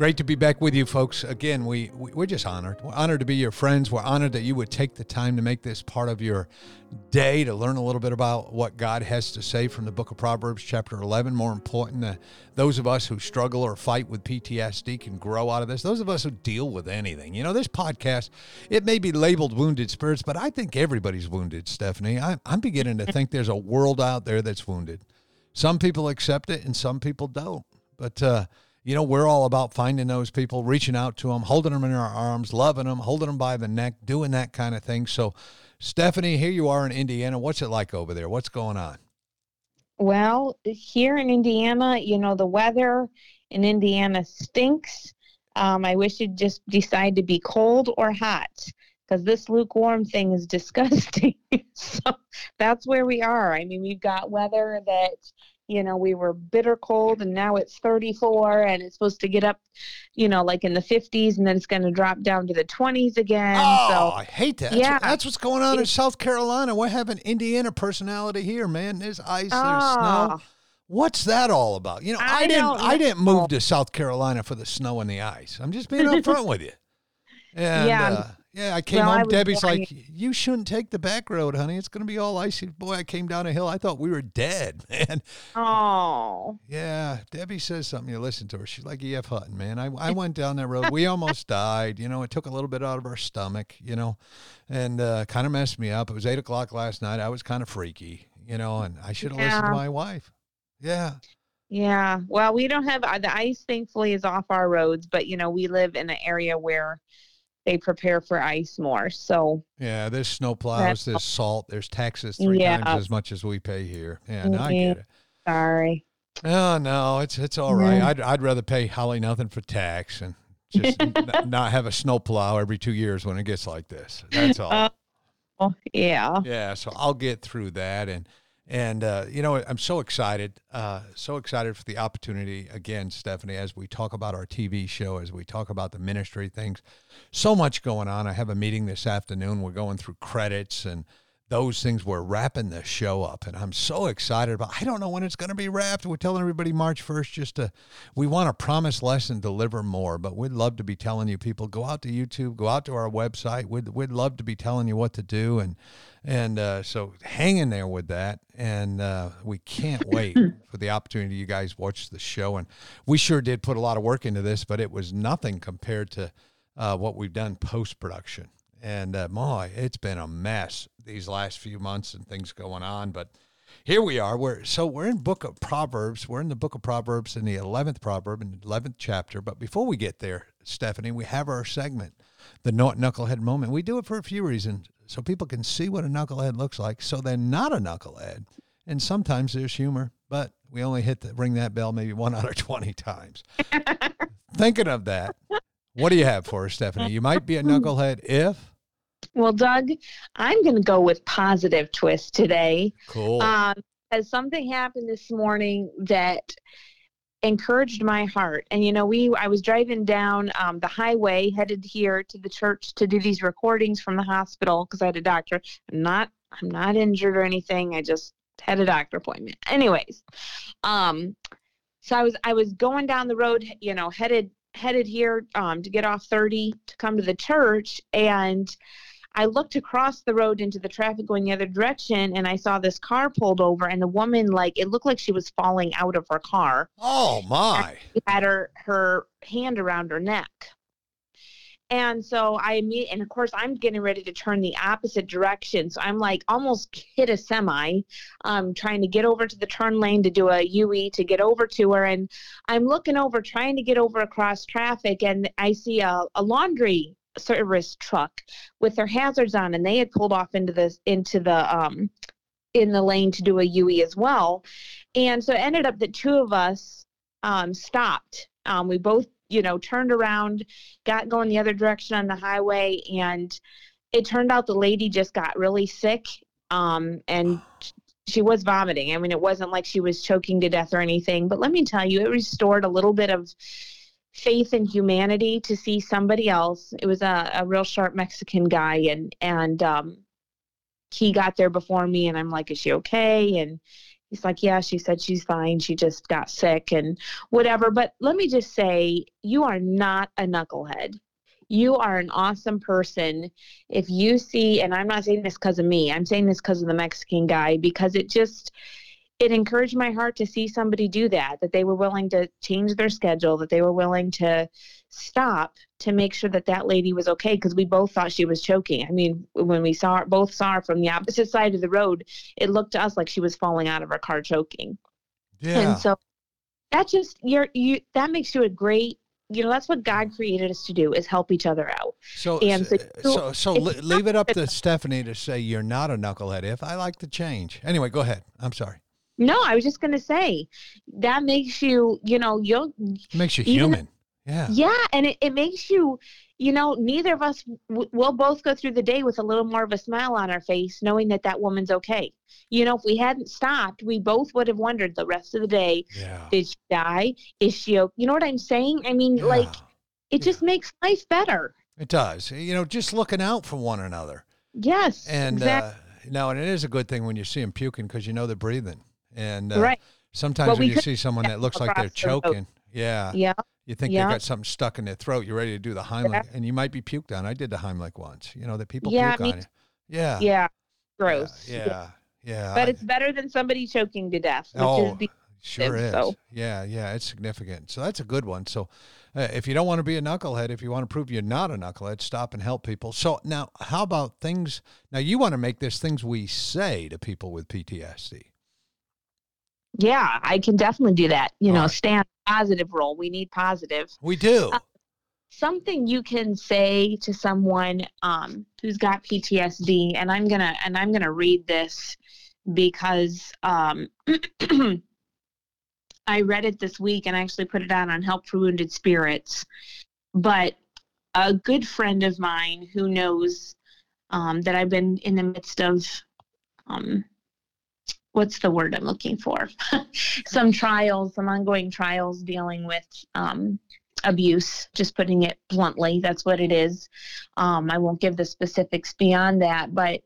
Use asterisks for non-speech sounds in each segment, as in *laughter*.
Great to be back with you, folks. Again, we, we are just honored. We're honored to be your friends. We're honored that you would take the time to make this part of your day to learn a little bit about what God has to say from the Book of Proverbs, chapter 11. More important, uh, those of us who struggle or fight with PTSD can grow out of this. Those of us who deal with anything, you know, this podcast it may be labeled "Wounded Spirits," but I think everybody's wounded. Stephanie, I, I'm beginning to think there's a world out there that's wounded. Some people accept it, and some people don't. But uh, you know, we're all about finding those people, reaching out to them, holding them in our arms, loving them, holding them by the neck, doing that kind of thing. So, Stephanie, here you are in Indiana. What's it like over there? What's going on? Well, here in Indiana, you know, the weather in Indiana stinks. Um, I wish you'd just decide to be cold or hot because this lukewarm thing is *laughs* disgusting. so that's where we are. I mean, we've got weather that you know we were bitter cold and now it's 34 and it's supposed to get up you know like in the 50s and then it's going to drop down to the 20s again oh so, i hate that yeah that's, what's going on in south carolina we're having indiana personality here man there's ice there's snow ah. What's that all about? You know, I, I didn't I didn't move to South Carolina for the snow and the ice. I'm just being upfront *laughs* with you. And, yeah. Uh, yeah, I came well, home. I Debbie's like, "You shouldn't take the back road, honey. It's going to be all icy." Boy, I came down a hill. I thought we were dead, *laughs* man. Oh. Yeah, Debbie says something. You listen to her. She's like E.F. Hutton, man. I I went down that road. We almost died. You know, it took a little bit out of our stomach. You know, and uh, kind of messed me up. It was eight o'clock last night. I was kind of freaky. You know, and I should have yeah. listened to my wife. Yeah. Yeah. Well, we don't have uh, the ice. Thankfully, is off our roads, but you know, we live in an area where they prepare for ice more. So yeah, there's snow plows, there's salt, there's taxes three yeah. times as much as we pay here. Yeah, no, I get it. Sorry. Oh no, it's it's all right. I'd I'd rather pay Holly nothing for tax and just n- *laughs* not have a snow plow every two years when it gets like this. That's all. Uh, *laughs* yeah. Yeah. So I'll get through that and and uh, you know, I'm so excited, uh, so excited for the opportunity again, Stephanie, as we talk about our TV show, as we talk about the ministry things. So much going on. I have a meeting this afternoon. We're going through credits and those things we're wrapping the show up and i'm so excited about i don't know when it's going to be wrapped. We're telling everybody march 1st just to we want to promise less and deliver more but we'd love to be telling you people go out to youtube go out to our website. We'd, we'd love to be telling you what to do and and uh, so hang in there with that and uh, we can't wait *laughs* for the opportunity you guys watch the show and we sure did put a lot of work into this but it was nothing compared to uh, what we've done post production and uh, boy, it's been a mess these last few months and things going on. But here we are. We're so we're in Book of Proverbs. We're in the Book of Proverbs in the eleventh proverb in the eleventh chapter. But before we get there, Stephanie, we have our segment, the knucklehead moment. We do it for a few reasons, so people can see what a knucklehead looks like, so they're not a knucklehead. And sometimes there's humor, but we only hit the ring that bell maybe one *laughs* out of twenty times. *laughs* Thinking of that, what do you have for us, Stephanie? You might be a knucklehead if well, Doug, I'm going to go with positive twist today. Cool. Um, as something happened this morning that encouraged my heart. And you know, we I was driving down um, the highway headed here to the church to do these recordings from the hospital because I had a doctor. I'm not I'm not injured or anything. I just had a doctor appointment. Anyways, um, so I was I was going down the road, you know, headed headed here um, to get off 30 to come to the church and I looked across the road into the traffic going the other direction and I saw this car pulled over and the woman like it looked like she was falling out of her car. Oh my. She had her her hand around her neck. And so I meet, and of course, I'm getting ready to turn the opposite direction. So I'm like almost hit a semi, um, trying to get over to the turn lane to do a UE to get over to her. And I'm looking over, trying to get over across traffic, and I see a, a laundry service truck with their hazards on and they had pulled off into this into the um in the lane to do a UE as well. And so it ended up that two of us um stopped. Um we both, you know, turned around, got going the other direction on the highway and it turned out the lady just got really sick um and *sighs* she was vomiting. I mean, it wasn't like she was choking to death or anything, but let me tell you, it restored a little bit of faith in humanity to see somebody else. It was a, a real sharp Mexican guy, and and um, he got there before me, and I'm like, "Is she okay?" And he's like, "Yeah." She said she's fine. She just got sick and whatever. But let me just say, you are not a knucklehead. You are an awesome person. If you see, and I'm not saying this because of me, I'm saying this because of the Mexican guy, because it just it encouraged my heart to see somebody do that, that they were willing to change their schedule, that they were willing to stop to make sure that that lady was okay because we both thought she was choking. I mean, when we saw her, both saw her from the opposite side of the road, it looked to us like she was falling out of her car choking. Yeah. And so that just you're you that makes you a great you know that's what God created us to do is help each other out. So, And uh, so- so, so, not leave it up to Stephanie to say you're not a knucklehead. If I like to change, anyway, go ahead. I'm sorry. No, I was just gonna say that makes you, you know, you'll It makes you human. Yeah. Yeah, and it, it makes you, you know, neither of us, w- we'll both go through the day with a little more of a smile on our face, knowing that that woman's okay. You know, if we hadn't stopped, we both would have wondered the rest of the day, Yeah. did she die? Is she okay? You know what I'm saying? I mean, like, Yeah. it just makes life better. It does. You know, just looking out for one another. Yes. And exactly. uh, no, and it is a good thing when you see them puking because you know they're breathing. And uh, right. sometimes Well, when you see someone that looks like they're across the choking, yeah, Yeah. you think Yeah. they got something stuck in their throat. You're ready to do the Heimlich, and you might be puked on. I did the Heimlich once. You know that people Yeah, puke on you. Yeah. Yeah. Gross. Yeah. Yeah. yeah. But I- it's better than somebody choking to death, which Oh, is Sure is. so- Yeah, yeah, it's significant. So that's a good one. So uh, if you don't want to be a knucklehead, if you want to prove you're not a knucklehead, stop and help people. So now, how about things? Now you want to make this things we say to people with PTSD. Yeah, I can definitely do that. You All know, right. stand positive role. We need positive. We do. Uh, Something you can say to someone um, who's got PTSD, and I'm gonna and I'm gonna read this because um, *clears throat* I read it this week and I actually put it out on Help for Wounded Spirits. But a good friend of mine who knows um, that I've been in the midst of um, what's the word I'm looking for? *laughs* some trials, some ongoing trials dealing with um, abuse, just putting it bluntly. That's what it is. Um, I won't give the specifics beyond that, but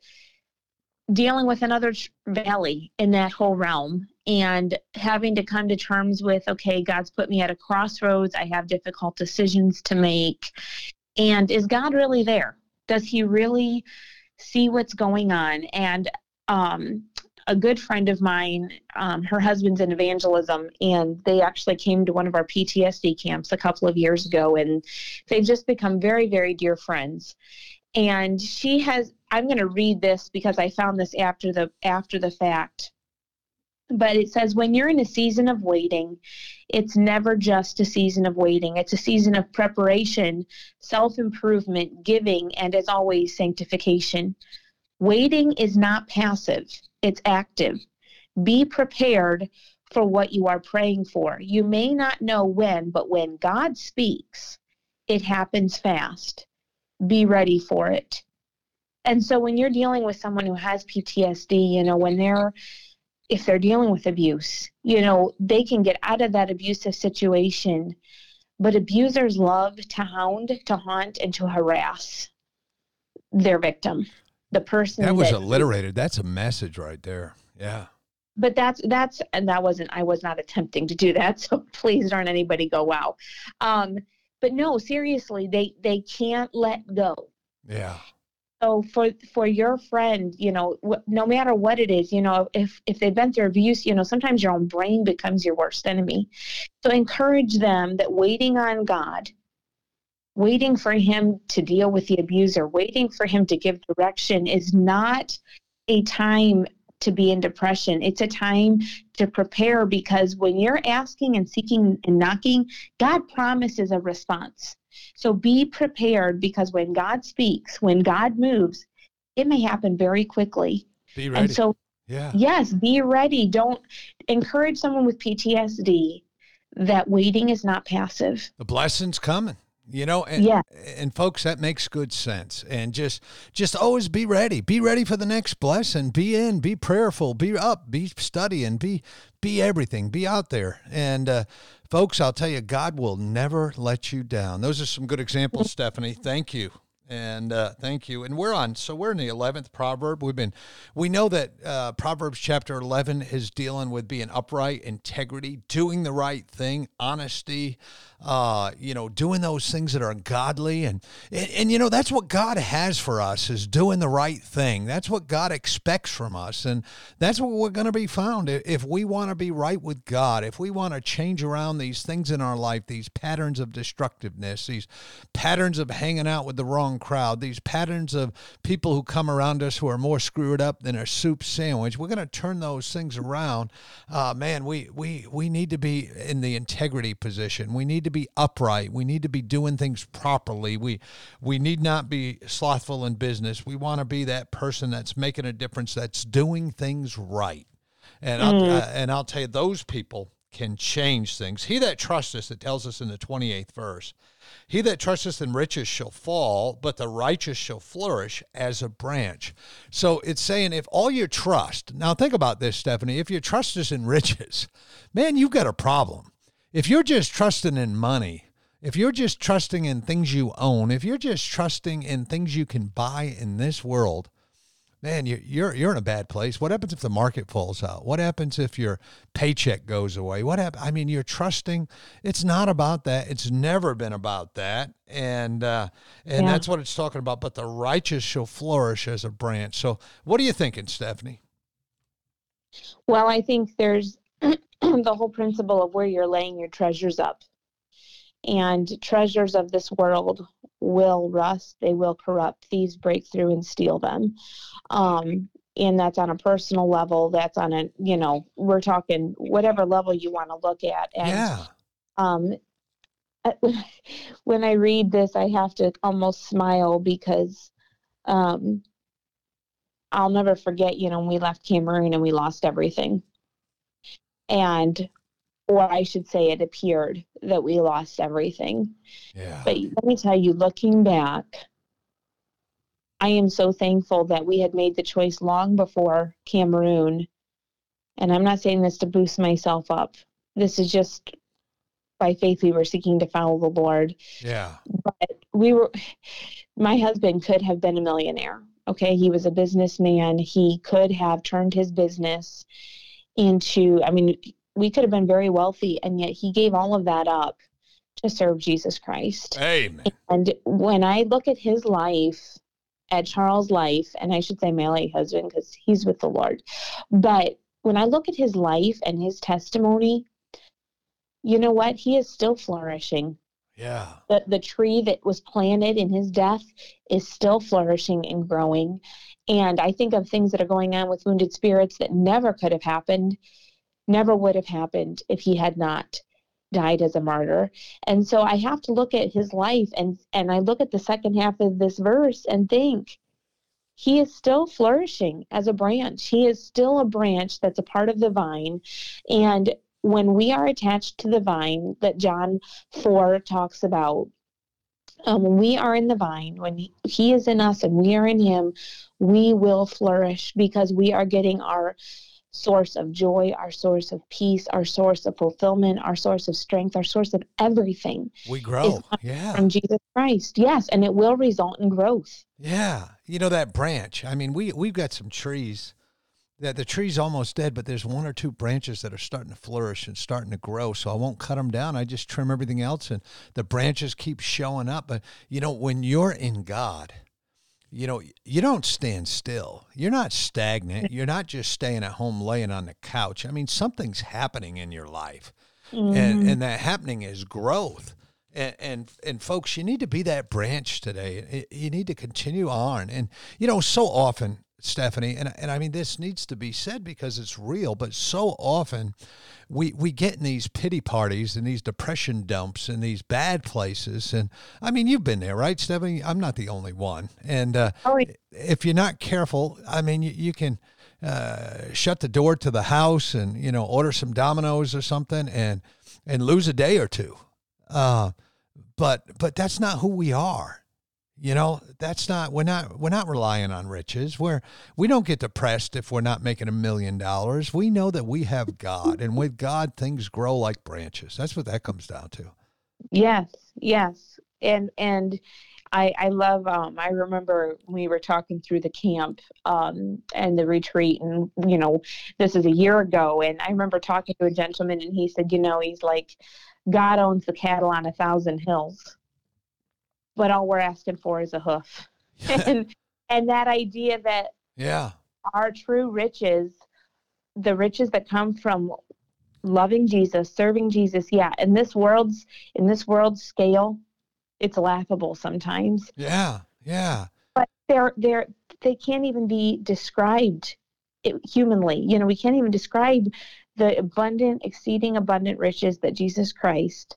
dealing with another valley in that whole realm and having to come to terms with okay, God's put me at a crossroads. I have difficult decisions to make. And is God really there? Does he really see what's going on? And um, a good friend of mine, um, her husband's in evangelism, and they actually came to one of our PTSD camps a couple of years ago, and they've just become very, very dear friends. And she has, I'm going to read this because I found this after the after the fact. But it says, when you're in a season of waiting, it's never just a season of waiting. It's a season of preparation, self improvement, giving, and as always, sanctification. Waiting is not passive, it's active. Be prepared for what you are praying for. You may not know when, but when God speaks, it happens fast. Be ready for it. And so when you're dealing with someone who has PTSD, you know, when they're if they're dealing with abuse, you know, they can get out of that abusive situation. But abusers love to hound, to haunt, and to harass their victim, the person That was that- alliterated. That's a message right there. Yeah. but that's that's and that wasn't i was not attempting to do that *laughs* so please don't anybody go wow um but no seriously they they can't let go Yeah. so for for your friend you know wh- no matter what it is you know if if they've been through abuse you know sometimes your own brain becomes your worst enemy so encourage them that waiting on god waiting for him to deal with the abuser waiting for him to give direction is not a time to be in depression it's a time to prepare because when you're asking and seeking and knocking god promises a response So be prepared because when God speaks, when God moves, it may happen very quickly. Be ready. And so, yeah. yes, be ready. Don't encourage someone with PTSD that waiting is not passive. The blessing's coming you know and, yeah. and folks that makes good sense. And just just always be ready. Be ready for the next blessing. Be in. Be prayerful. Be up. Be studying. Be be everything. Be out there. And uh, folks i'll tell you god will never let you down. Those are some good examples stephanie. Thank you and uh, thank you. And we're on. So we're in the eleventh proverb. We've been. We know that uh, Proverbs chapter eleven is dealing with being upright, integrity, doing the right thing, honesty. Uh, you know, doing those things that are godly, and, and and you know that's what God has for us is doing the right thing. That's what God expects from us, and that's what we're going to be found if we want to be right with God. If we want to change around these things in our life, these patterns of destructiveness, these patterns of hanging out with the wrong crowd, these patterns of people who come around us who are more screwed up than a soup sandwich. We're going to turn those things around. Uh, man, we, we, we need to be in the integrity position. We need to be upright. We need to be doing things properly. We, we need not be slothful in business. We want to be that person that's making a difference, that's doing things right. And, mm. I'll, uh, and I'll tell you, those people can change things. He that trusteth, it tells us in the 28th verse, he that trusteth in riches shall fall, but the righteous shall flourish as a branch. So it's saying if all your trust, now think about this, Stephanie, if your trust is in riches, man, you've got a problem. If you're just trusting in money, if you're just trusting in things you own, if you're just trusting in things you can buy in this world, man, you're, you're you're in a bad place. What happens if the market falls out? What happens if your paycheck goes away? What happens? I mean, you're trusting. It's not about that. It's never been about that, and uh, and yeah. that's what it's talking about. But the righteous shall flourish as a branch. So, what are you thinking, Stephanie? Well, I think there's *clears throat* the whole principle of where you're laying your treasures up. And treasures of this world will rust, they will corrupt. Thieves break through and steal them. Um, and that's on a personal level. That's on a, you know, we're talking whatever level you want to look at. And, yeah. Um, *laughs* when I read this, I have to almost smile because um, I'll never forget, you know, when we left Cameroon and we lost everything. And or I should say, it appeared that we lost everything. Yeah. But let me tell you, looking back, I am so thankful that we had made the choice long before Cameroon. And I'm not saying this to boost myself up. This is just by faith we were seeking to follow the Lord. Yeah. But we were, my husband could have been a millionaire. Okay. He was a businessman. He could have turned his business into, I mean, we could have been very wealthy, and yet he gave all of that up to serve Jesus Christ. Amen. And when I look at his life, at Charles' life, and I should say my late husband because he's with the Lord, but when I look at his life and his testimony, you know what? He is still flourishing. Yeah. The, the tree that was planted in his death is still flourishing and growing. And I think of things that are going on with wounded spirits that never could have happened never would have happened if he had not died as a martyr. And so I have to look at his life and and I look at the second half of this verse and think he is still flourishing as a branch. He is still a branch that's a part of the vine and when we are attached to the vine that John 4 talks about um, when we are in the vine, when he, he is in us and we are in him, we will flourish because we are getting our source of joy, our source of peace, our source of fulfillment, our source of strength, our source of everything. We grow. Yeah. From Jesus Christ. Yes. And it will result in growth. Yeah. You know, that branch. I mean, we, we've got some trees that the tree's almost dead, but there's one or two branches that are starting to flourish and starting to grow. So I won't cut them down. I just trim everything else and the branches keep showing up. But, you know, when you're in God, you know, you don't stand still. You're not stagnant. You're not just staying at home laying on the couch. I mean, something's happening in your life. Mm-hmm. And and that happening is growth. And, and and folks, you need to be that branch today. You need to continue on. And you know, so often, Stephanie, and and I mean this needs to be said because it's real, but so often we we get in these pity parties and these depression dumps and these bad places, and I mean you've been there, right, Stephanie? I'm not the only one, and uh, oh, if you're not careful, I mean you, you can. Uh, shut the door to the house and you know order some Domino's or something and and lose a day or two uh, but but that's not who we are you know, that's not we're not we're not relying on riches. We're we don't get depressed if we're not making a million dollars. We know that we have God and with God things grow like branches. That's what that comes down to. Yes, yes. And and I I love um I remember we were talking through the camp um and the retreat and you know, this is a year ago and I remember talking to a gentleman and he said, you know, he's like God owns the cattle on a thousand hills but all we're asking for is a hoof. *laughs* and and that idea that yeah, our true riches, the riches that come from loving Jesus, serving Jesus, yeah, in this world's in this world's scale, it's laughable sometimes. Yeah, yeah. But they're they're they can't even be described eh, humanly. You know, we can't even describe the abundant, exceeding abundant riches that Jesus Christ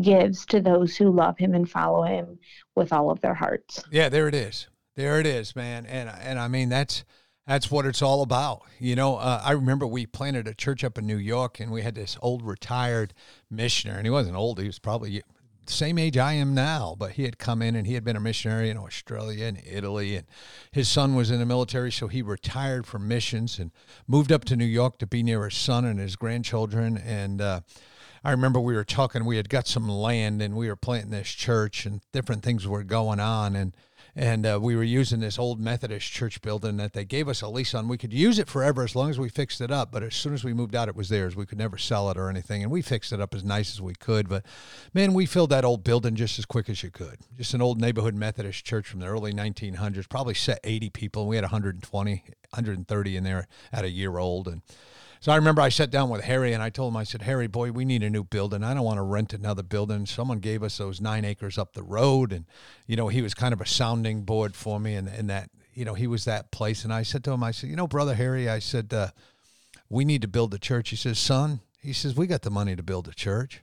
gives to those who love him and follow him with all of their hearts. Yeah, there it is. There it is, man. And and I mean that's that's what it's all about. You know, uh, I remember we planted a church up in New York, and we had this old retired missionary, and he wasn't old; he was probably same age I am now. But he had come in, and he had been a missionary in Australia and Italy, and his son was in the military, so he retired from missions and moved up to New York to be near his son and his grandchildren, and. Uh, I remember we were talking. We had got some land, and we were planting this church, and different things were going on, and and uh, we were using this old Methodist church building that they gave us a lease on. We could use it forever as long as we fixed it up. But as soon as we moved out, it was theirs. We could never sell it or anything. And we fixed it up as nice as we could. But man, we filled that old building just as quick as you could. Just an old neighborhood Methodist church from the early 1900s, probably set 80 people. And we had 120, 130 in there at a year old. And so I remember I sat down with Harry and I told him, I said, Harry, boy, we need a new building. I don't want to rent another building. Someone gave us those nine acres up the road. And, you know, he was kind of a sounding board for me and, and that, you know, he was that place. And I said to him, I said, you know, brother Harry, I said, uh, we need to build a church. He says, son, he says, we got the money to build a church.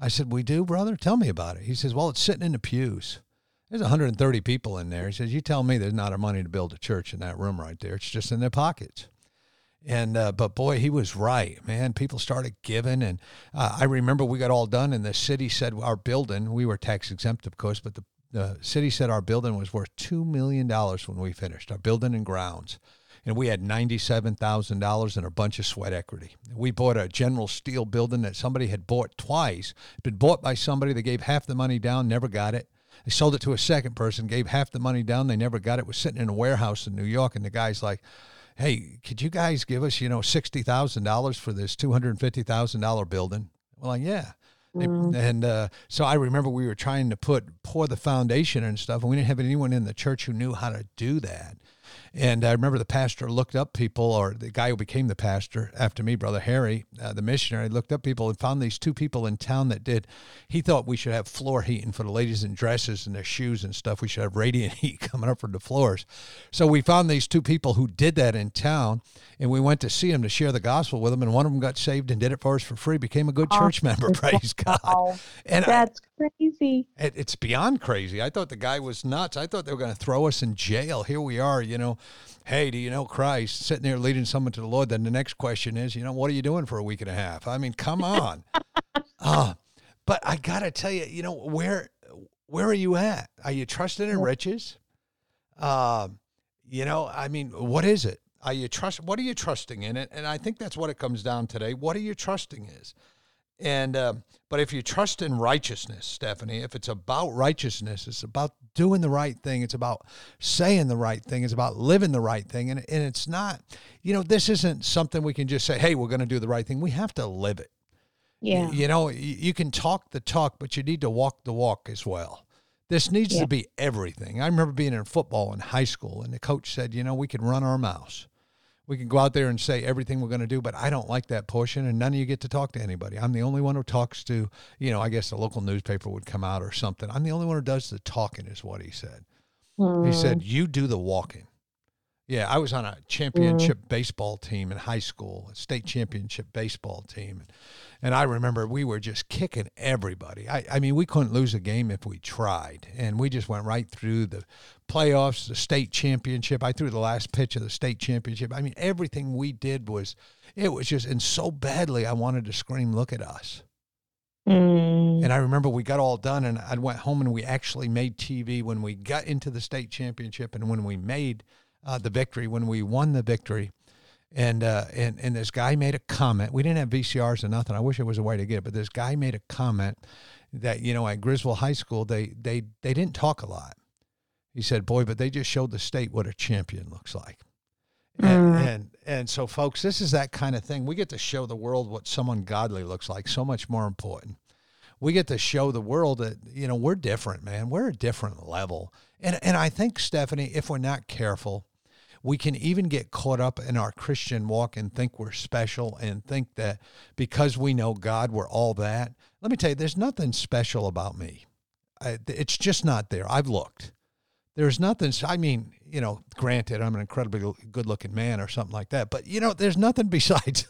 I said, we do, brother? Tell me about it. He says, well, it's sitting in the pews. There's 130 people in there. He says, you tell me there's not a money to build a church in that room right there. It's just in their pockets. And uh, but boy, he was right, man. People started giving, and uh, I remember we got all done, and the city said our building. We were tax exempt, of course, but the the city said our building was worth two million dollars when we finished our building and grounds, and we had ninety seven thousand dollars and a bunch of sweat equity. We bought a General Steel building that somebody had bought twice, been bought by somebody that gave half the money down, never got it. They sold it to a second person, gave half the money down, they never got it. Was sitting in a warehouse in New York, and the guy's like hey, could you guys give us, you know, $60,000 for this $250,000 building? Well, like, yeah. Mm. And uh, so I remember we were trying to put pour the foundation and stuff, and we didn't have anyone in the church who knew how to do that. And I remember the pastor looked up people, or the guy who became the pastor after me, Brother Harry, uh, the missionary, looked up people and found these two people in town that did. He thought we should have floor heating for the ladies in dresses and their shoes and stuff. We should have radiant *laughs* heat coming up from the floors. So we found these two people who did that in town, and we went to see them to share the gospel with them. And one of them got saved and did it for us for free, became a good oh, church member. *laughs* Praise God. And that's I, crazy. It, it's beyond crazy. I thought the guy was nuts. I thought they were going to throw us in jail. Here we are, you know hey, do you know Christ? Sitting there leading someone to the Lord. Then the next question is, you know, what are you doing for a week and a half? I mean, come on. uh, *laughs* but I got to tell you, you know, where where are you at? Are you trusting in riches? Uh, you know, I mean, what is it? Are you trust? What are you trusting in it? And I think that's what it comes down to today. What are you trusting is? And uh, but if you trust in righteousness, Stephanie, if it's about righteousness, it's about doing the right thing. It's about saying the right thing. It's about living the right thing. And and it's not, you know, this isn't something we can just say, hey, we're going to do the right thing. We have to live it. Yeah. You, know, you can talk the talk, but you need to walk the walk as well. This needs yeah. to be everything. I remember being in football in high school, and the coach said, you know, we can run our mouths we can go out there and say everything we're going to do, but I don't like that portion, and none of you get to talk to anybody. I'm the only one who talks to, you know, I guess the local newspaper would come out or something. I'm the only one who does the talking, is what he said. Mm. He said, hmm. You do the walking. Yeah, I was on a championship mm. baseball team in high school, a state championship baseball team. And I remember we were just kicking everybody. I, I mean, we couldn't lose a game if we tried. And we just went right through the playoffs, the state championship. I threw the last pitch of the state championship. I mean, everything we did was, it was just, and so badly I wanted to scream, look at us. Mm. And I remember we got all done, and I went home and we actually made TV when we got into the state championship and when we made uh, the victory, when we won the victory. And, uh, and and this guy made a comment. We didn't have VCRs or nothing. I wish there was a way to get it, but this guy made a comment that you know at Griswold High School they they they didn't talk a lot. He said, "Boy, but they just showed the state what a champion looks like." And, mm. and and so folks this is that kind of thing we get to show the world what someone godly looks like so much more important we get to show the world that you know we're different man we're a different level and and i think stephanie if we're not careful we can even get caught up in our christian walk and think we're special and think that because we know god we're all that. Let me tell you there's nothing special about me. I, it's just not there. I've looked. There's nothing i mean you know granted i'm an incredibly good looking man or something like that but you know there's nothing *laughs* besides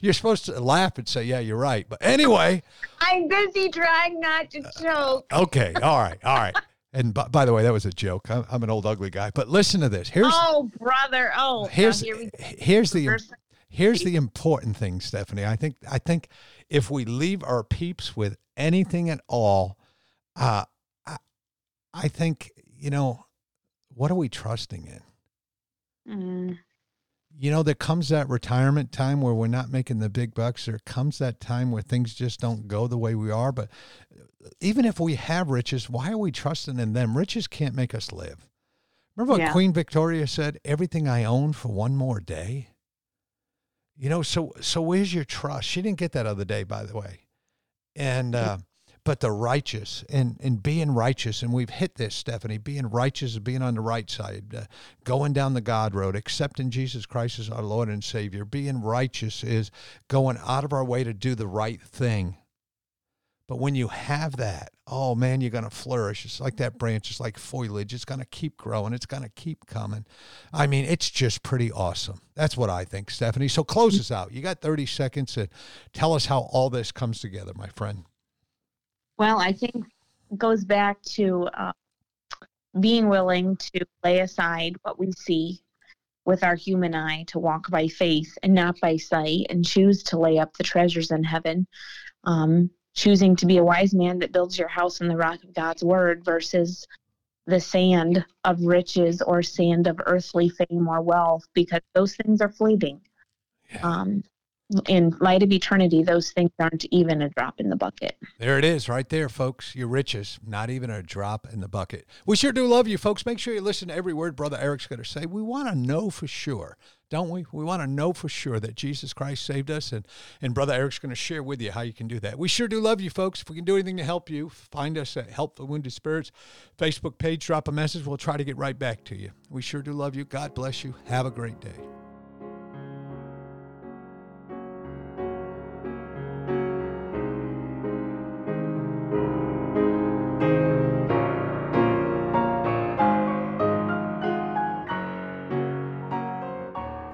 you're supposed to laugh and say yeah you're right. But anyway. I'm busy trying not to choke. Uh, okay. All right. All right and by, by, the way that was a joke. I'm, I'm, an old ugly guy. But listen to this. Here's oh brother. Oh here's here here's the here's the important thing stephanie. I think i think if we leave our peeps with anything at all uh, I think, you know, what are we trusting in? Mm. You know, there comes that retirement time where we're not making the big bucks. There comes that time where things just don't go the way we are. But even if we have riches, why are we trusting in them? Riches can't make us live. Remember what yeah. Queen Victoria said? Everything I own for one more day. You know, so so where's your trust? She didn't get that other day, by the way. And uh, but the righteous and, and being righteous. And we've hit this, Stephanie, being righteous is being on the right side, uh, going down the God road, accepting Jesus Christ as our Lord and Savior. Being righteous is going out of our way to do the right thing. But when you have that, oh man, you're going to flourish. It's like that branch, it's like foliage. It's going to keep growing. It's going to keep coming. I mean, it's just pretty awesome. That's what I think, Stephanie. So close us out. You got 30 seconds to tell us how all this comes together, my friend. Well, I think it goes back to uh, being willing to lay aside what we see with our human eye to walk by faith and not by sight and choose to lay up the treasures in heaven. Um, choosing to be a wise man that builds your house on the rock of God's word versus the sand of riches or sand of earthly fame or wealth because those things are fleeting. Yeah. Um, in light of eternity, those things aren't even a drop in the bucket. There it is, right there, folks. Your riches, not even a drop in the bucket. We sure do love you, folks. Make sure you listen to every word Brother Eric's going to say. We want to know for sure, don't we? We want to know for sure that Jesus Christ saved us, and, and Brother Eric's going to share with you how you can do that. We sure do love you, folks. If we can do anything to help you, find us at Help the Wounded Spirits Facebook page, drop a message. We'll try to get right back to you. We sure do love you. God bless you. Have a great day.